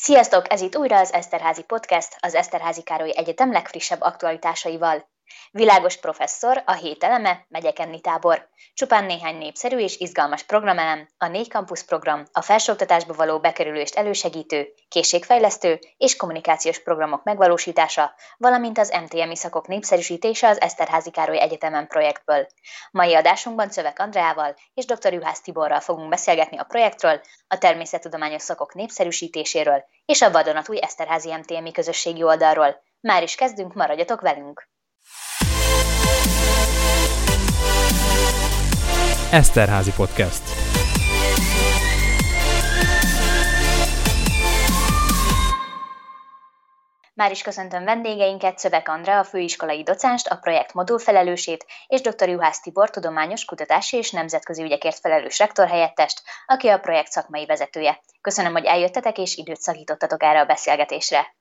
Sziasztok! Ez itt újra az Eszterházi Podcast, az Eszterházi Károly Egyetem legfrissebb aktualitásaival. Világos professzor, a hét eleme, megyek tábor. Csupán néhány népszerű és izgalmas programelem, a négy campus program, a felsőoktatásba való bekerülést elősegítő, készségfejlesztő és kommunikációs programok megvalósítása, valamint az MTMI szakok népszerűsítése az Eszterházi Károly Egyetemen projektből. Mai adásunkban Szövek Andreával és dr. Juhász Tiborral fogunk beszélgetni a projektről, a természettudományos szakok népszerűsítéséről és a vadonatúj Eszterházi MTMI közösségi oldalról. Már is kezdünk, maradjatok velünk! Eszterházi Podcast. Már is köszöntöm vendégeinket, Szövek Andrea, a főiskolai docánst, a projekt modulfelelősét, és dr. Juhász Tibor, tudományos, kutatási és nemzetközi ügyekért felelős rektorhelyettest, aki a projekt szakmai vezetője. Köszönöm, hogy eljöttetek és időt szakítottatok erre a beszélgetésre.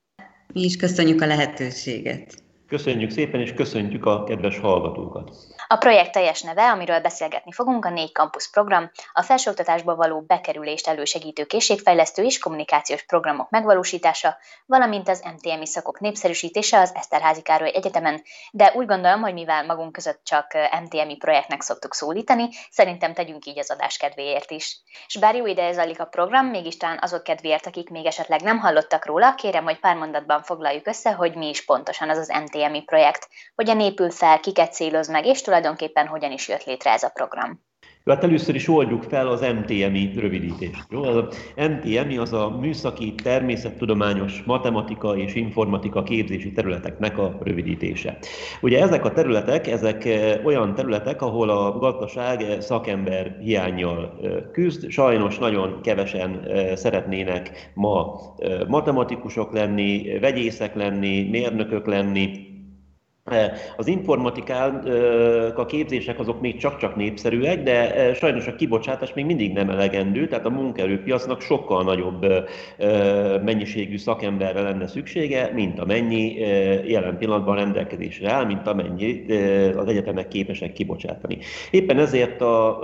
Mi is köszönjük a lehetőséget. Köszönjük szépen, és köszöntjük a kedves hallgatókat. A projekt teljes neve, amiről beszélgetni fogunk, a négy campus program, a felsőoktatásba való bekerülést elősegítő készségfejlesztő és kommunikációs programok megvalósítása, valamint az MTMI szakok népszerűsítése az Eszterházi Károly Egyetemen, de úgy gondolom, hogy mivel magunk között csak MTMI projektnek szoktuk szólítani, szerintem tegyünk így az adás kedvéért is. És bár jó ideje zajlik a program, mégis talán azok kedvéért, akik még esetleg nem hallottak róla, kérem, hogy pár mondatban foglaljuk össze, hogy mi is pontosan az az MTMI projekt, hogyan épül fel, kiket céloz meg, és tulajdonképpen hogyan is jött létre ez a program? Hát először is oldjuk fel az MTMI rövidítést. Jó? Az a MTMI az a műszaki, természettudományos, matematika és informatika képzési területeknek a rövidítése. Ugye ezek a területek, ezek eh, olyan területek, ahol a gazdaság eh, szakember hiányjal eh, küzd. Sajnos nagyon kevesen szeretnének ma matematikusok lenni, vegyészek lenni, mérnökök lenni, az informatikán a képzések azok még csak-csak népszerűek, de sajnos a kibocsátás még mindig nem elegendő, tehát a munkaerőpiacnak sokkal nagyobb mennyiségű szakemberre lenne szüksége, mint amennyi jelen pillanatban rendelkezésre áll, mint amennyi az egyetemek képesek kibocsátani. Éppen ezért a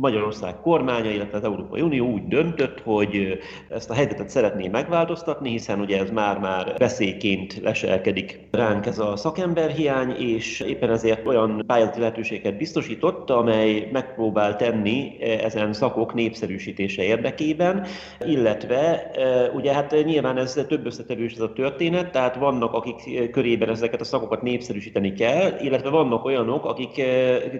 Magyarország kormánya, illetve az Európai Unió úgy döntött, hogy ezt a helyzetet szeretné megváltoztatni, hiszen ugye ez már-már veszélyként leselkedik. Ránk ez a szakemberhiány, és éppen ezért olyan pályázati lehetőséget biztosított, amely megpróbál tenni ezen szakok népszerűsítése érdekében, illetve ugye hát nyilván ez több összetevős ez a történet, tehát vannak, akik körében ezeket a szakokat népszerűsíteni kell, illetve vannak olyanok, akik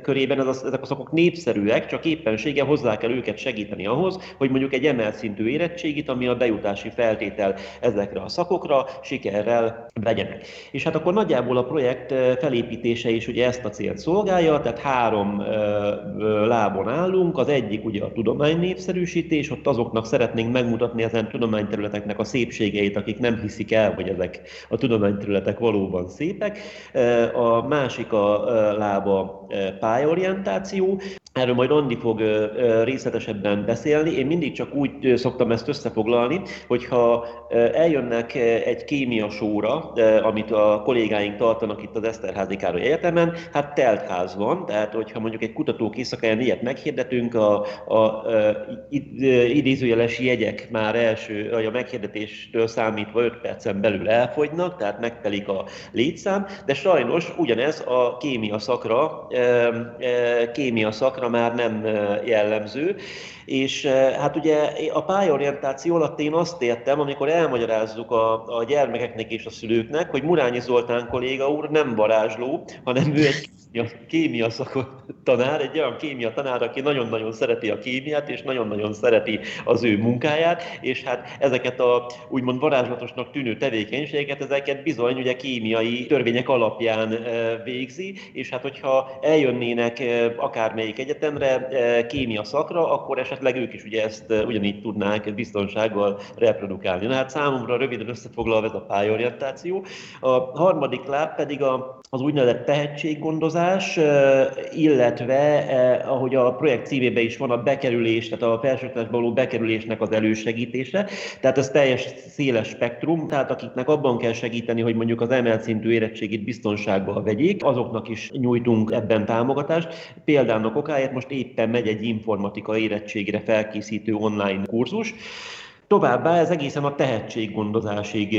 körében ezek a szakok népszerűek, csak éppen éppenséggel hozzá kell őket segíteni ahhoz, hogy mondjuk egy emelt szintű érettségit, ami a bejutási feltétel ezekre a szakokra, sikerrel vegyenek. És hát akkor nagyjából a projekt felépítése is ugye ezt a célt szolgálja, tehát három lábon állunk. Az egyik ugye a tudomány népszerűsítés, ott azoknak szeretnénk megmutatni ezen tudományterületeknek a szépségeit, akik nem hiszik el, hogy ezek a tudományterületek valóban szépek. A másik a lába pályaorientáció, Erről majd Andi fog részletesebben beszélni. Én mindig csak úgy szoktam ezt összefoglalni, hogyha eljönnek egy kémia sóra, amit a kollégáink tartanak itt az Eszterházi Károly Egyetemen, hát telt ház van, tehát hogyha mondjuk egy kutatók éjszakáján ilyet meghirdetünk, a, a, a idézőjeles jegyek már első, a meghirdetéstől számítva 5 percen belül elfogynak, tehát megtelik a létszám, de sajnos ugyanez a kémia szakra, kémia szakra már nem jellemző. És hát ugye a pályaorientáció alatt én azt értem, amikor elmagyarázzuk a, a gyermekeknek és a szülőknek, hogy Murányi Zoltán kolléga úr nem varázsló, hanem ő egy kémia szakot tanár, egy olyan kémia tanár, aki nagyon-nagyon szereti a kémiát, és nagyon-nagyon szereti az ő munkáját, és hát ezeket a úgymond varázslatosnak tűnő tevékenységeket, ezeket bizony ugye kémiai törvények alapján végzi, és hát hogyha eljönnének akármelyik egyetemre kémia szakra, akkor esetleg ők is ugye ezt ugyanígy tudnák biztonsággal reprodukálni. Na hát számomra röviden összefoglalva ez a pályorientáció. A harmadik láb pedig a, az úgynevezett tehetséggondozás, illetve ahogy a projekt címében is van, a bekerülés, tehát a felsőoktatásba való bekerülésnek az elősegítése. Tehát ez teljes széles spektrum, tehát akiknek abban kell segíteni, hogy mondjuk az emelt szintű érettségét biztonságba vegyék, azoknak is nyújtunk ebben támogatást. Például okáért most éppen megy egy informatika érettségre felkészítő online kurzus, Továbbá ez egészen a tehetséggondozásig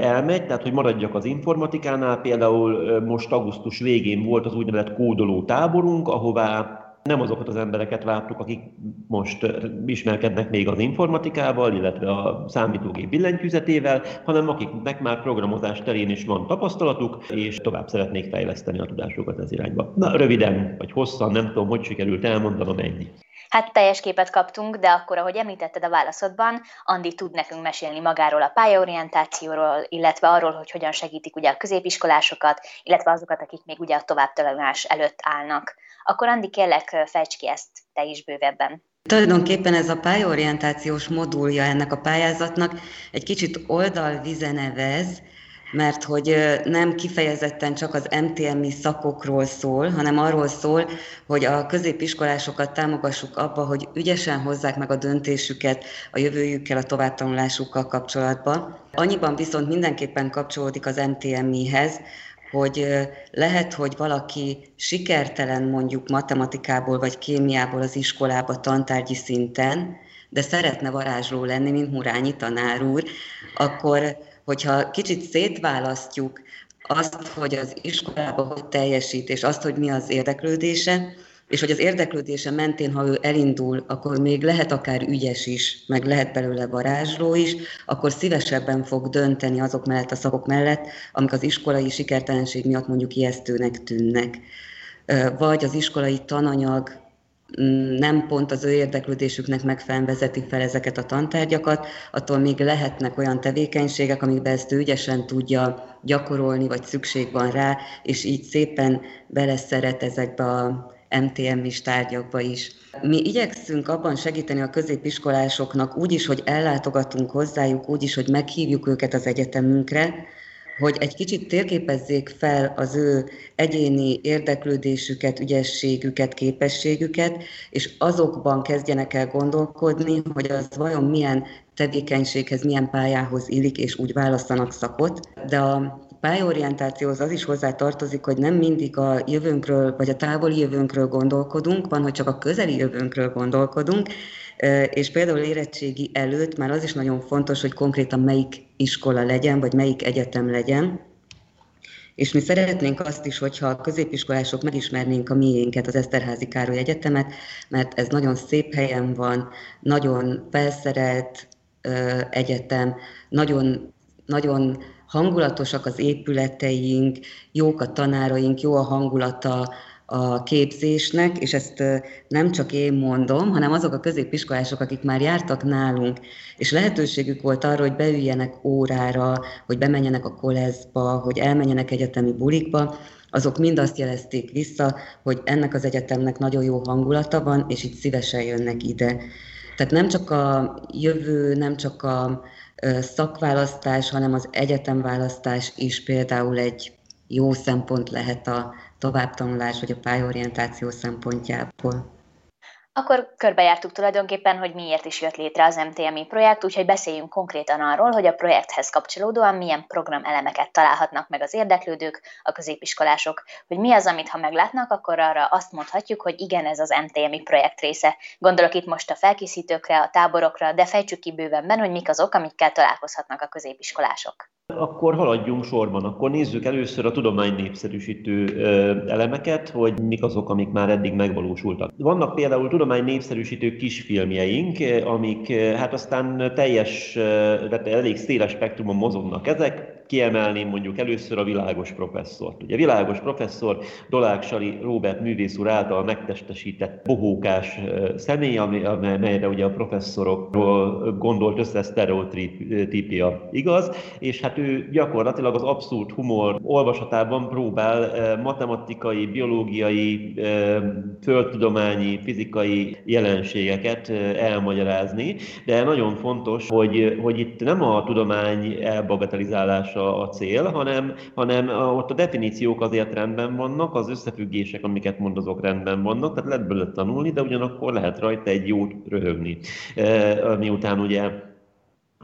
elmegy, tehát hogy maradjak az informatikánál, például most augusztus végén volt az úgynevezett kódoló táborunk, ahová nem azokat az embereket vártuk, akik most ismerkednek még az informatikával, illetve a számítógép billentyűzetével, hanem akiknek már programozás terén is van tapasztalatuk, és tovább szeretnék fejleszteni a tudásukat ez irányba. Na, röviden, vagy hosszan, nem tudom, hogy sikerült elmondanom ennyi. Hát teljes képet kaptunk, de akkor, ahogy említetted a válaszodban, Andi tud nekünk mesélni magáról a pályaorientációról, illetve arról, hogy hogyan segítik ugye a középiskolásokat, illetve azokat, akik még ugye a továbbtanulás előtt állnak. Akkor Andi, kérlek, fejts ki ezt te is bővebben. Tulajdonképpen ez a pályaorientációs modulja ennek a pályázatnak egy kicsit oldalvizenevez, mert hogy nem kifejezetten csak az MTMI szakokról szól, hanem arról szól, hogy a középiskolásokat támogassuk abba, hogy ügyesen hozzák meg a döntésüket a jövőjükkel, a továbbtanulásukkal kapcsolatban. Annyiban viszont mindenképpen kapcsolódik az MTMI-hez, hogy lehet, hogy valaki sikertelen mondjuk matematikából vagy kémiából az iskolába tantárgyi szinten, de szeretne varázsló lenni, mint Murányi tanár úr, akkor hogyha kicsit szétválasztjuk azt, hogy az iskolában hogy teljesít, és azt, hogy mi az érdeklődése, és hogy az érdeklődése mentén, ha ő elindul, akkor még lehet akár ügyes is, meg lehet belőle varázsló is, akkor szívesebben fog dönteni azok mellett a szakok mellett, amik az iskolai sikertelenség miatt mondjuk ijesztőnek tűnnek. Vagy az iskolai tananyag nem pont az ő érdeklődésüknek megfelelően vezeti fel ezeket a tantárgyakat, attól még lehetnek olyan tevékenységek, amikben ezt ő ügyesen tudja gyakorolni, vagy szükség van rá, és így szépen beleszeret ezekbe a MTM-is tárgyakba is. Mi igyekszünk abban segíteni a középiskolásoknak úgy is, hogy ellátogatunk hozzájuk, úgy is, hogy meghívjuk őket az egyetemünkre, hogy egy kicsit térképezzék fel az ő egyéni érdeklődésüket, ügyességüket, képességüket, és azokban kezdjenek el gondolkodni, hogy az vajon milyen tevékenységhez, milyen pályához illik, és úgy választanak szakot. De a pályaorientációhoz az is hozzá tartozik, hogy nem mindig a jövőnkről, vagy a távoli jövőnkről gondolkodunk, van, hogy csak a közeli jövőnkről gondolkodunk, és például érettségi előtt már az is nagyon fontos, hogy konkrétan melyik iskola legyen, vagy melyik egyetem legyen. És mi szeretnénk azt is, hogyha a középiskolások megismernénk a miénket, az Eszterházi Károly Egyetemet, mert ez nagyon szép helyen van, nagyon felszerelt ö, egyetem, nagyon, nagyon hangulatosak az épületeink, jók a tanáraink, jó a hangulata a képzésnek, és ezt nem csak én mondom, hanem azok a középiskolások, akik már jártak nálunk, és lehetőségük volt arra, hogy beüljenek órára, hogy bemenjenek a koleszba, hogy elmenjenek egyetemi bulikba, azok mind azt jelezték vissza, hogy ennek az egyetemnek nagyon jó hangulata van, és itt szívesen jönnek ide. Tehát nem csak a jövő, nem csak a szakválasztás, hanem az egyetemválasztás is például egy jó szempont lehet a továbbtanulás vagy a pályorientáció szempontjából. Akkor körbejártuk tulajdonképpen, hogy miért is jött létre az MTMI projekt, úgyhogy beszéljünk konkrétan arról, hogy a projekthez kapcsolódóan milyen programelemeket találhatnak meg az érdeklődők, a középiskolások, hogy mi az, amit ha meglátnak, akkor arra azt mondhatjuk, hogy igen, ez az MTMI projekt része. Gondolok itt most a felkészítőkre, a táborokra, de fejtsük ki bővenben, hogy mik azok, amikkel találkozhatnak a középiskolások. Akkor haladjunk sorban, akkor nézzük először a tudomány népszerűsítő elemeket, hogy mik azok, amik már eddig megvalósultak. Vannak például tudomány népszerűsítő kisfilmjeink, amik hát aztán teljes, tehát elég széles spektrumon mozognak ezek, kiemelném mondjuk először a világos professzort. Ugye világos professzor Dolák Sali Róbert művész úr által megtestesített bohókás személy, amelyre ugye a professzorokról gondolt össze sztereotípia igaz, és hát ő gyakorlatilag az abszolút humor olvasatában próbál matematikai, biológiai, földtudományi, fizikai jelenségeket elmagyarázni, de nagyon fontos, hogy, hogy itt nem a tudomány elbagatelizálása a cél, hanem, hanem ott a definíciók azért rendben vannak, az összefüggések, amiket mond, azok rendben vannak, tehát lehet belőle tanulni, de ugyanakkor lehet rajta egy jót röhögni. Miután ugye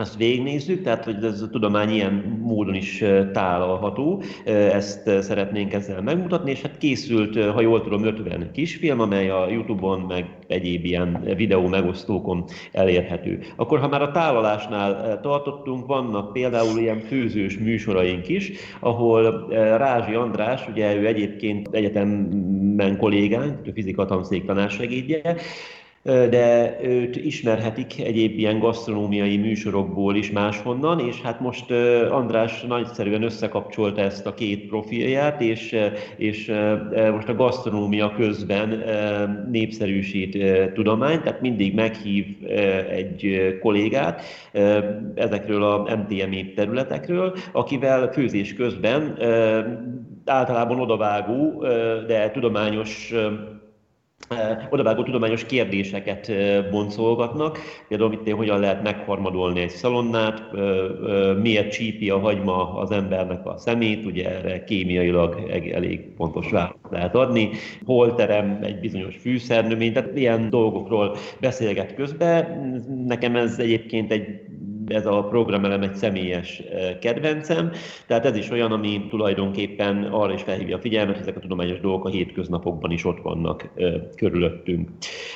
azt végignézzük, tehát hogy ez a tudomány ilyen módon is tálalható, ezt szeretnénk ezzel megmutatni, és hát készült, ha jól tudom, 50 kisfilm, amely a Youtube-on, meg egyéb ilyen videó megosztókon elérhető. Akkor, ha már a tálalásnál tartottunk, vannak például ilyen főzős műsoraink is, ahol Rázsi András, ugye ő egyébként egyetemben kollégánk, fizika tanszék tanársegédje, de őt ismerhetik egyéb ilyen gasztronómiai műsorokból is máshonnan, és hát most András nagyszerűen összekapcsolta ezt a két profilját, és, és most a gasztronómia közben népszerűsít tudományt, tehát mindig meghív egy kollégát ezekről a MTMI területekről, akivel főzés közben általában odavágó, de tudományos odavágó tudományos kérdéseket boncolgatnak, például mit hogyan lehet megharmadolni egy szalonnát, miért csípi a hagyma az embernek a szemét, ugye erre kémiailag elég pontos választ lehet adni, hol terem egy bizonyos fűszernömény, tehát ilyen dolgokról beszélget közben. Nekem ez egyébként egy ez a programelem egy személyes kedvencem, tehát ez is olyan, ami tulajdonképpen arra is felhívja a figyelmet, ezek a tudományos dolgok a hétköznapokban is ott vannak körülöttünk.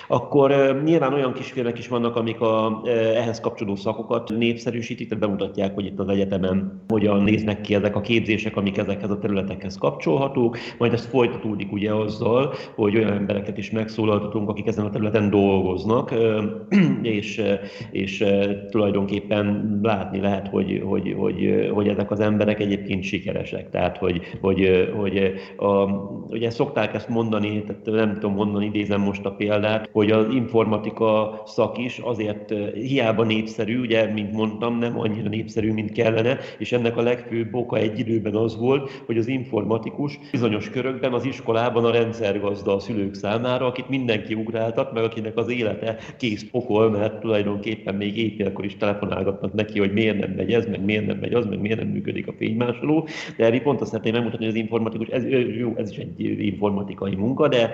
Akkor nyilván olyan kisfilmek is vannak, amik a, ehhez kapcsolódó szakokat népszerűsítik, tehát bemutatják, hogy itt az egyetemen hogyan néznek ki ezek a képzések, amik ezekhez a területekhez kapcsolhatók, majd ez folytatódik ugye azzal, hogy olyan embereket is megszólaltatunk, akik ezen a területen dolgoznak, és, és tulajdonképpen látni lehet, hogy, hogy, hogy, hogy ezek az emberek egyébként sikeresek. Tehát, hogy, hogy, hogy a, ugye szokták ezt mondani, tehát nem tudom mondani, idézem most a példát, hogy az informatika szak is azért hiába népszerű, ugye, mint mondtam, nem annyira népszerű, mint kellene, és ennek a legfőbb oka egy időben az volt, hogy az informatikus bizonyos körökben az iskolában a rendszergazda a szülők számára, akit mindenki ugráltat, meg akinek az élete kész pokol, mert tulajdonképpen még éjfélkor is telefonál találgatnak neki, hogy miért nem megy ez, meg miért nem megy az, meg miért nem működik a fénymásoló. De Erre pont azt szeretném megmutatni, hogy az informatikus, ez, jó, ez is egy informatikai munka, de,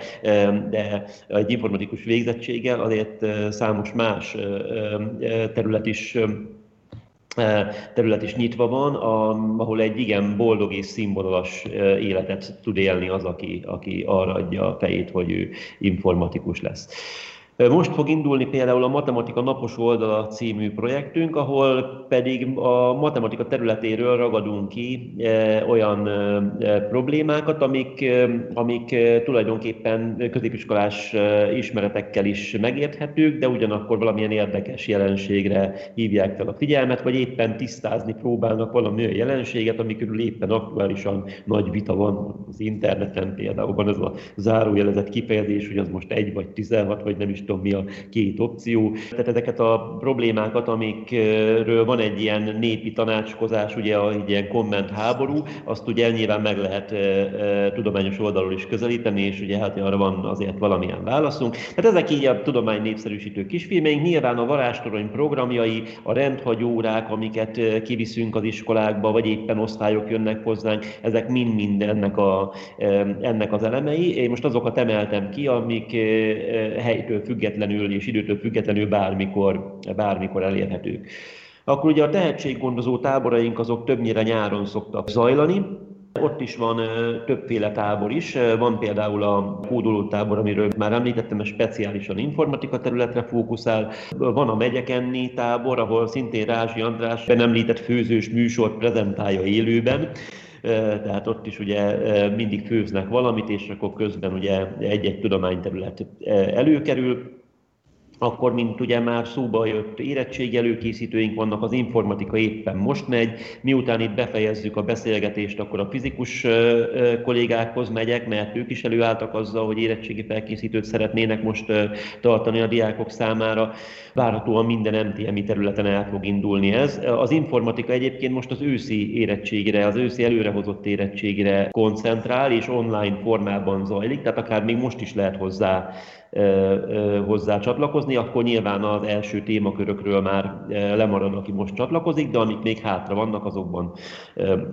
de egy informatikus végzettséggel azért számos más terület is terület is nyitva van, ahol egy igen boldog és színvonalas életet tud élni az, aki, aki arra adja a fejét, hogy ő informatikus lesz. Most fog indulni például a Matematika Napos Oldala című projektünk, ahol pedig a matematika területéről ragadunk ki olyan problémákat, amik, amik tulajdonképpen középiskolás ismeretekkel is megérthetők, de ugyanakkor valamilyen érdekes jelenségre hívják fel a figyelmet, vagy éppen tisztázni próbálnak valami olyan jelenséget, ami körül éppen aktuálisan nagy vita van az interneten, például van ez a zárójelezett kifejezés, hogy az most egy vagy 16, vagy nem is tudom mi a két opció. Tehát ezeket a problémákat, amikről van egy ilyen népi tanácskozás, ugye egy ilyen komment háború, azt ugye nyilván meg lehet tudományos oldalról is közelíteni, és ugye hát arra van azért valamilyen válaszunk. Tehát ezek így a tudomány népszerűsítő kisfilmeink, nyilván a varástorony programjai, a rendhagyórák, amiket kiviszünk az iskolákba, vagy éppen osztályok jönnek hozzánk, ezek mind-mind ennek, a, ennek az elemei. Én most azokat emeltem ki, amik helytől függ függetlenül és időtől függetlenül bármikor, bármikor elérhetők. Akkor ugye a tehetséggondozó táboraink azok többnyire nyáron szoktak zajlani, ott is van többféle tábor is. Van például a kódoló tábor, amiről már említettem, speciálisan informatika területre fókuszál. Van a Megyekenni tábor, ahol szintén Rázsi András ben említett főzős műsort prezentálja élőben tehát ott is ugye mindig főznek valamit, és akkor közben ugye egy-egy tudományterület előkerül. Akkor, mint ugye már szóba jött, érettségi előkészítőink vannak, az informatika éppen most megy, miután itt befejezzük a beszélgetést, akkor a fizikus kollégákhoz megyek, mert ők is előálltak azzal, hogy érettségi felkészítőt szeretnének most tartani a diákok számára. Várhatóan minden MTMI területen el fog indulni ez. Az informatika egyébként most az őszi érettségire, az őszi előrehozott érettségire koncentrál, és online formában zajlik, tehát akár még most is lehet hozzá hozzá csatlakozni, akkor nyilván az első témakörökről már lemarad, aki most csatlakozik, de amik még hátra vannak, azokban,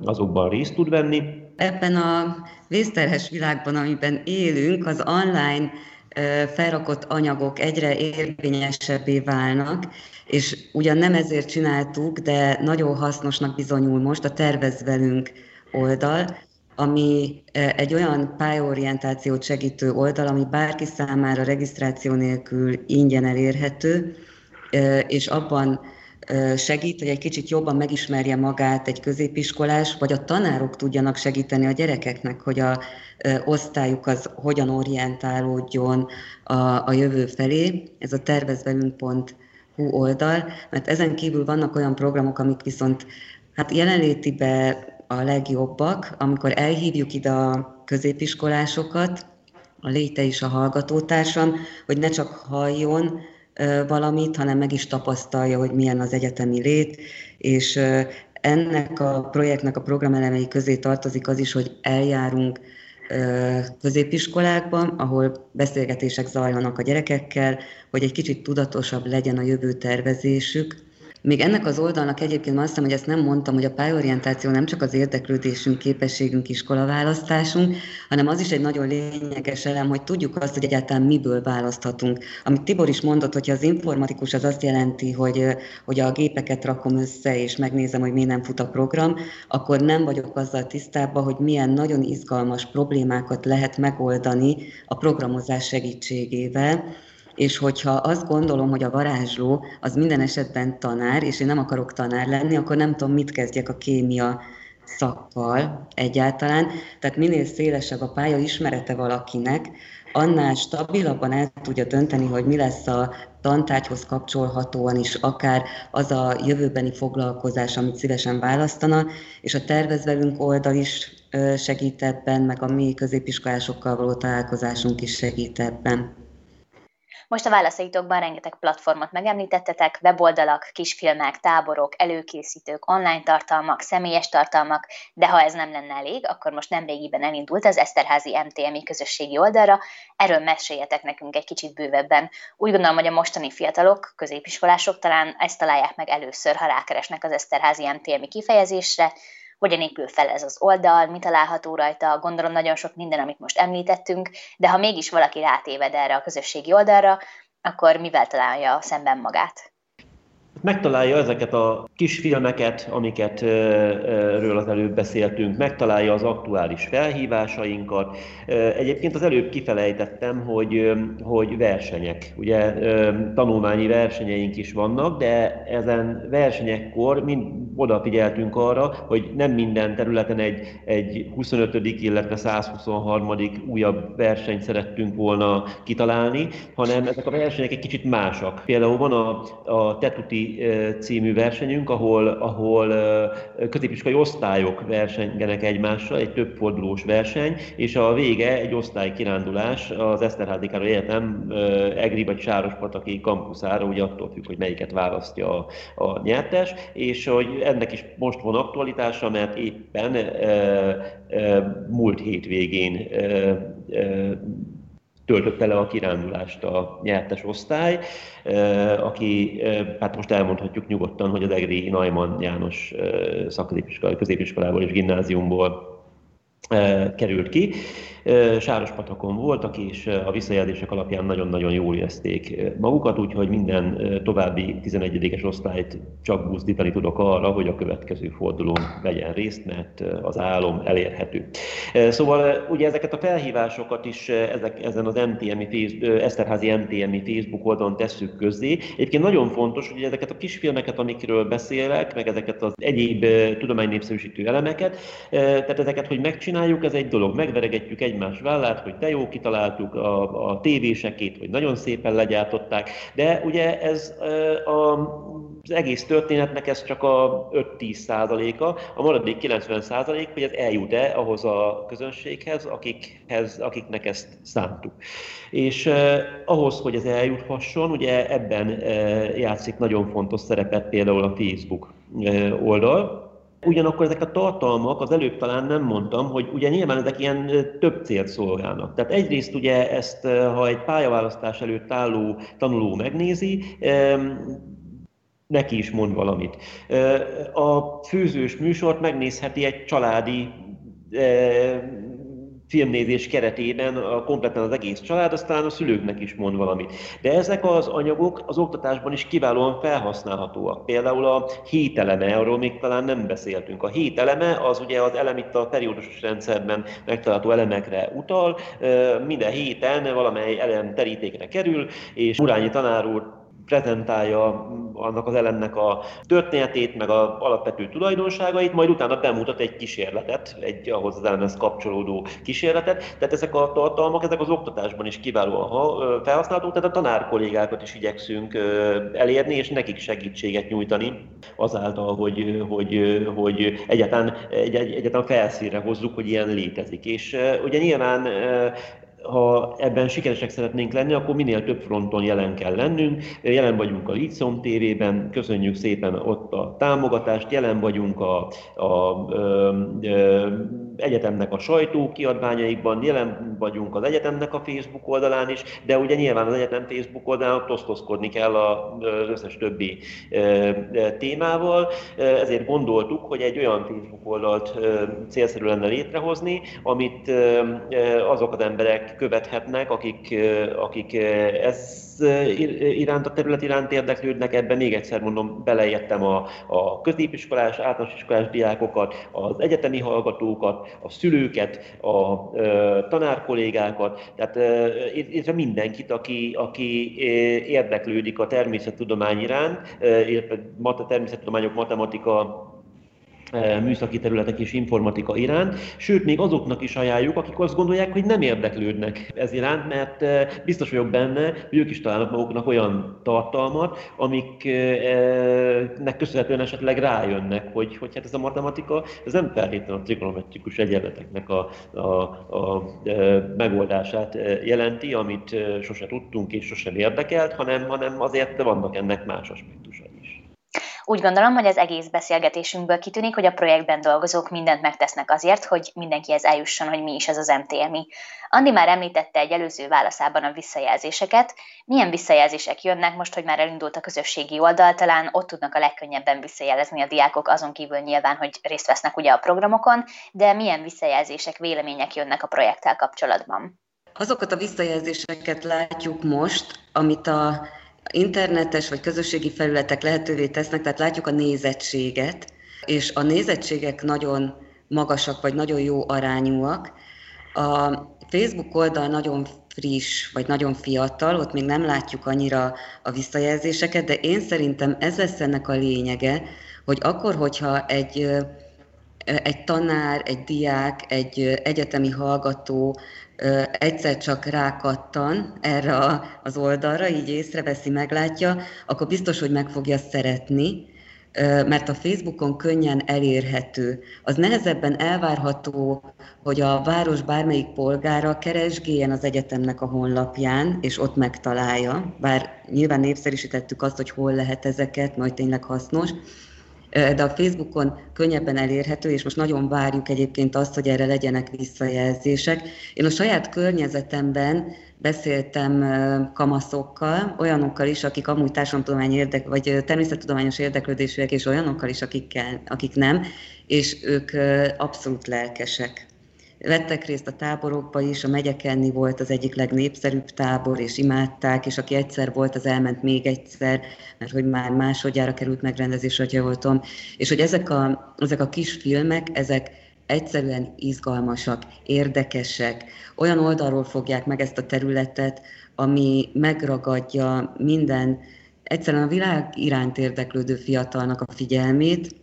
azokban részt tud venni. Ebben a vészterhes világban, amiben élünk, az online felrakott anyagok egyre érvényesebbé válnak, és ugyan nem ezért csináltuk, de nagyon hasznosnak bizonyul most a Tervez velünk oldal, ami egy olyan pályorientációt segítő oldal, ami bárki számára regisztráció nélkül ingyen elérhető, és abban segít, hogy egy kicsit jobban megismerje magát egy középiskolás, vagy a tanárok tudjanak segíteni a gyerekeknek, hogy a osztályuk az hogyan orientálódjon a, a jövő felé. Ez a tervezvelünk.hu oldal, mert ezen kívül vannak olyan programok, amik viszont hát jelenlétibe a legjobbak, amikor elhívjuk ide a középiskolásokat, a léte is a hallgatótársam, hogy ne csak halljon, valamit, hanem meg is tapasztalja, hogy milyen az egyetemi lét, és ennek a projektnek a programelemei közé tartozik az is, hogy eljárunk középiskolákban, ahol beszélgetések zajlanak a gyerekekkel, hogy egy kicsit tudatosabb legyen a jövő tervezésük, még ennek az oldalnak egyébként azt hiszem, hogy ezt nem mondtam, hogy a pályorientáció nem csak az érdeklődésünk, képességünk, iskolaválasztásunk, hanem az is egy nagyon lényeges elem, hogy tudjuk azt, hogy egyáltalán miből választhatunk. Amit Tibor is mondott, hogyha az informatikus az azt jelenti, hogy, hogy a gépeket rakom össze, és megnézem, hogy miért nem fut a program, akkor nem vagyok azzal tisztában, hogy milyen nagyon izgalmas problémákat lehet megoldani a programozás segítségével és hogyha azt gondolom, hogy a varázsló az minden esetben tanár, és én nem akarok tanár lenni, akkor nem tudom, mit kezdjek a kémia szakkal egyáltalán. Tehát minél szélesebb a pálya ismerete valakinek, annál stabilabban el tudja dönteni, hogy mi lesz a tantárgyhoz kapcsolhatóan is, akár az a jövőbeni foglalkozás, amit szívesen választana, és a tervezvelünk oldal is segít ebben, meg a mi középiskolásokkal való találkozásunk is segít ebben. Most a válaszaitokban rengeteg platformot megemlítettetek, weboldalak, kisfilmek, táborok, előkészítők, online tartalmak, személyes tartalmak, de ha ez nem lenne elég, akkor most nemrégiben elindult az Eszterházi MTMI közösségi oldalra, erről meséljetek nekünk egy kicsit bővebben. Úgy gondolom, hogy a mostani fiatalok, középiskolások talán ezt találják meg először, ha rákeresnek az Eszterházi MTMI kifejezésre, hogyan épül fel ez az oldal, mi található rajta, gondolom nagyon sok minden, amit most említettünk, de ha mégis valaki rátéved erre a közösségi oldalra, akkor mivel találja szemben magát? megtalálja ezeket a kis filmeket, amiket ről az előbb beszéltünk, megtalálja az aktuális felhívásainkat. Egyébként az előbb kifelejtettem, hogy, hogy versenyek. Ugye tanulmányi versenyeink is vannak, de ezen versenyekkor mind odafigyeltünk arra, hogy nem minden területen egy, egy 25. illetve 123. újabb versenyt szerettünk volna kitalálni, hanem ezek a versenyek egy kicsit másak. Például van a, a Tetuti című versenyünk, ahol, ahol középiskolai osztályok versengenek egymással, egy több fordulós verseny, és a vége egy osztálykirándulás az Eszterházi Károly Egyetem Egri vagy Sárospataki kampuszára, ugye attól függ, hogy melyiket választja a, a nyertes, és hogy ennek is most van aktualitása, mert éppen múlt hétvégén töltötte le a kirándulást a nyertes osztály, aki, hát most elmondhatjuk nyugodtan, hogy az Egri Najman János középiskolából és gimnáziumból került ki. Sárospatakon voltak, és a visszajelzések alapján nagyon-nagyon jól érezték magukat, úgyhogy minden további 11-es osztályt csak buzdítani tudok arra, hogy a következő fordulón vegyen részt, mert az álom elérhető. Szóval ugye ezeket a felhívásokat is ezek, ezen az MTMI, Eszterházi MTMI Facebook oldalon tesszük közzé. Egyébként nagyon fontos, hogy ezeket a kisfilmeket, amikről beszélek, meg ezeket az egyéb tudománynépszerűsítő elemeket, tehát ezeket, hogy megcsináljuk, ez egy dolog, megveregetjük egy egymás vállát, hogy te jó kitaláltuk a, a tévésekét, hogy nagyon szépen legyártották, de ugye ez a az egész történetnek ez csak a 5-10 százaléka, a maradék 90 százalék, hogy ez eljut-e ahhoz a közönséghez, akikhez, akiknek ezt szántuk. És eh, ahhoz, hogy ez eljuthasson, ugye ebben eh, játszik nagyon fontos szerepet például a Facebook eh, oldal, Ugyanakkor ezek a tartalmak, az előbb talán nem mondtam, hogy ugye nyilván ezek ilyen több célt szolgálnak. Tehát egyrészt ugye ezt, ha egy pályaválasztás előtt álló tanuló megnézi, neki is mond valamit. A főzős műsort megnézheti egy családi filmnézés keretében kompletten az egész család, aztán a szülőknek is mond valamit. De ezek az anyagok az oktatásban is kiválóan felhasználhatóak. Például a hételeme, arról még talán nem beszéltünk. A hételeme az ugye az elem itt a periódusos rendszerben megtalálható elemekre utal. Minden héten valamely elem terítékre kerül, és Murányi tanár úr prezentálja annak az elemnek a történetét, meg az alapvető tulajdonságait, majd utána bemutat egy kísérletet, egy ahhoz az elemhez kapcsolódó kísérletet. Tehát ezek a tartalmak, ezek az oktatásban is kiválóan felhasználhatók, tehát a tanár kollégákat is igyekszünk elérni, és nekik segítséget nyújtani azáltal, hogy, hogy, hogy egyáltalán, egy, egyáltalán felszínre hozzuk, hogy ilyen létezik. És ugye nyilván ha ebben sikeresek szeretnénk lenni, akkor minél több fronton jelen kell lennünk. Jelen vagyunk a Litszom TV-ben, köszönjük szépen ott a támogatást, jelen vagyunk a, a, a, a egyetemnek a sajtó kiadványaikban, jelen vagyunk az egyetemnek a Facebook oldalán is, de ugye nyilván az egyetem Facebook oldalán osztozkodni kell az összes többi témával, ezért gondoltuk, hogy egy olyan Facebook oldalt célszerű lenne létrehozni, amit azok az emberek követhetnek, akik, akik ez iránt, a terület iránt érdeklődnek, ebben még egyszer mondom, beleértem a, a középiskolás, általános iskolás diákokat, az egyetemi hallgatókat, a szülőket, a, a tanárkollégákat, tehát illetve mindenkit, aki, aki érdeklődik a természettudomány iránt, illetve természettudományok, matematika, műszaki területek és informatika iránt, sőt, még azoknak is ajánljuk, akik azt gondolják, hogy nem érdeklődnek ez iránt, mert biztos vagyok benne, hogy ők is találnak maguknak olyan tartalmat, amiknek köszönhetően esetleg rájönnek, hogy, hogy hát ez a matematika, ez nem feltétlenül a trigonometrikus egyenleteknek a, a, a, a megoldását jelenti, amit sose tudtunk és sosem érdekelt, hanem, hanem azért vannak ennek más aspektusai. Úgy gondolom, hogy az egész beszélgetésünkből kitűnik, hogy a projektben dolgozók mindent megtesznek azért, hogy mindenkihez eljusson, hogy mi is ez az MTMI. Andi már említette egy előző válaszában a visszajelzéseket. Milyen visszajelzések jönnek most, hogy már elindult a közösségi oldal, talán ott tudnak a legkönnyebben visszajelezni a diákok, azon kívül nyilván, hogy részt vesznek ugye a programokon, de milyen visszajelzések, vélemények jönnek a projekttel kapcsolatban? Azokat a visszajelzéseket látjuk most, amit a internetes vagy közösségi felületek lehetővé tesznek, tehát látjuk a nézettséget, és a nézettségek nagyon magasak, vagy nagyon jó arányúak. A Facebook oldal nagyon friss, vagy nagyon fiatal, ott még nem látjuk annyira a visszajelzéseket, de én szerintem ez lesz ennek a lényege, hogy akkor, hogyha egy, egy tanár, egy diák, egy egyetemi hallgató egyszer csak rákattan erre az oldalra, így észreveszi, meglátja, akkor biztos, hogy meg fogja szeretni, mert a Facebookon könnyen elérhető. Az nehezebben elvárható, hogy a város bármelyik polgára keresgéljen az egyetemnek a honlapján, és ott megtalálja, bár nyilván népszerűsítettük azt, hogy hol lehet ezeket, majd tényleg hasznos, de a Facebookon könnyebben elérhető, és most nagyon várjuk egyébként azt, hogy erre legyenek visszajelzések. Én a saját környezetemben beszéltem kamaszokkal, olyanokkal is, akik amúgy társadalomtudomány érdek, vagy természettudományos érdeklődésűek, és olyanokkal is, akikkel, akik nem, és ők abszolút lelkesek Vettek részt a táborokba is, a Megyekenni volt az egyik legnépszerűbb tábor, és imádták, és aki egyszer volt, az elment még egyszer, mert hogy már másodjára került megrendezésre, hogy voltam. És hogy ezek a, ezek a kis filmek, ezek egyszerűen izgalmasak, érdekesek, olyan oldalról fogják meg ezt a területet, ami megragadja minden egyszerűen a világ iránt érdeklődő fiatalnak a figyelmét,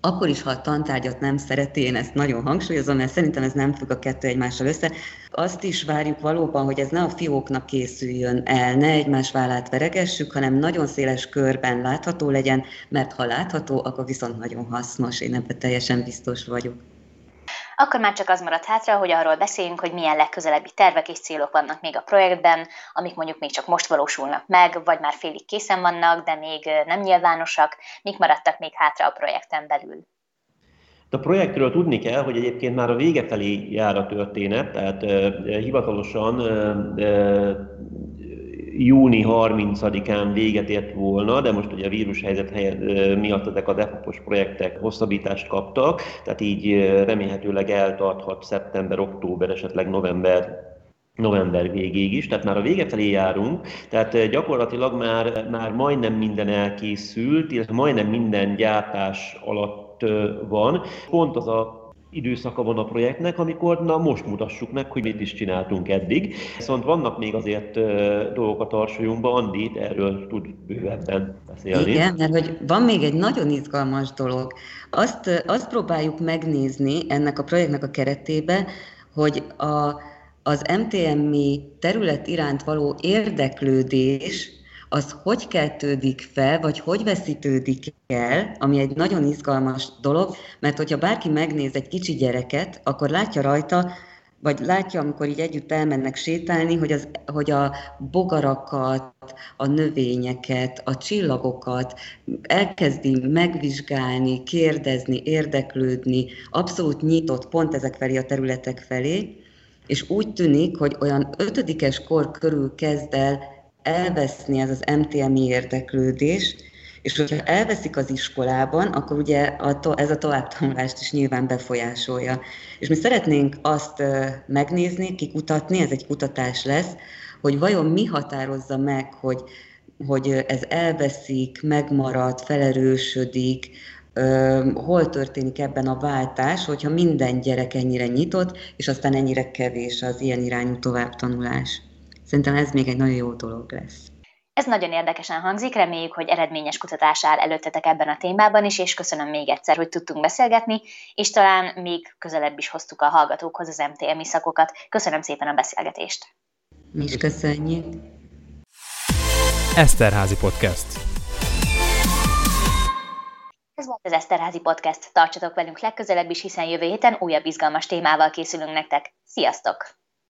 akkor is, ha a tantárgyat nem szereti, én ezt nagyon hangsúlyozom, mert szerintem ez nem függ a kettő egymással össze. Azt is várjuk valóban, hogy ez ne a fióknak készüljön el, ne egymás vállát veregessük, hanem nagyon széles körben látható legyen, mert ha látható, akkor viszont nagyon hasznos, én ebben teljesen biztos vagyok akkor már csak az maradt hátra, hogy arról beszéljünk, hogy milyen legközelebbi tervek és célok vannak még a projektben, amik mondjuk még csak most valósulnak meg, vagy már félig készen vannak, de még nem nyilvánosak, mik maradtak még hátra a projekten belül. A projektről tudni kell, hogy egyébként már a vége felé jár a történet, tehát uh, hivatalosan uh, júni 30-án véget ért volna, de most ugye a vírushelyzet miatt ezek a defopos projektek hosszabbítást kaptak, tehát így remélhetőleg eltarthat szeptember, október, esetleg november november végéig is, tehát már a vége felé járunk, tehát gyakorlatilag már, már majdnem minden elkészült, illetve majdnem minden gyártás alatt van. Pont az a időszaka van a projektnek, amikor na most mutassuk meg, hogy mit is csináltunk eddig. Viszont vannak még azért dolgok a tarsolyunkban, Andi erről tud bővebben beszélni. Igen, mert hogy van még egy nagyon izgalmas dolog. Azt, azt próbáljuk megnézni ennek a projektnek a keretébe, hogy a, az MTMI terület iránt való érdeklődés az hogy keltődik fel, vagy hogy veszítődik el, ami egy nagyon izgalmas dolog, mert hogyha bárki megnéz egy kicsi gyereket, akkor látja rajta, vagy látja, amikor így együtt elmennek sétálni, hogy, az, hogy a bogarakat, a növényeket, a csillagokat elkezdi megvizsgálni, kérdezni, érdeklődni, abszolút nyitott pont ezek felé a területek felé, és úgy tűnik, hogy olyan ötödikes kor körül kezd el elveszni ez az MTMI érdeklődés, és hogyha elveszik az iskolában, akkor ugye a to- ez a továbbtanulást is nyilván befolyásolja. És mi szeretnénk azt megnézni, kikutatni, ez egy kutatás lesz, hogy vajon mi határozza meg, hogy, hogy ez elveszik, megmarad, felerősödik, hol történik ebben a váltás, hogyha minden gyerek ennyire nyitott, és aztán ennyire kevés az ilyen irányú továbbtanulás. Szerintem ez még egy nagyon jó dolog lesz. Ez nagyon érdekesen hangzik, reméljük, hogy eredményes kutatás áll előttetek ebben a témában is, és köszönöm még egyszer, hogy tudtunk beszélgetni, és talán még közelebb is hoztuk a hallgatókhoz az MTMI szakokat. Köszönöm szépen a beszélgetést! Mi is köszönjük! Eszterházi Podcast. Ez volt az Eszterházi Podcast. Tartsatok velünk legközelebb is, hiszen jövő héten újabb izgalmas témával készülünk nektek. Sziasztok!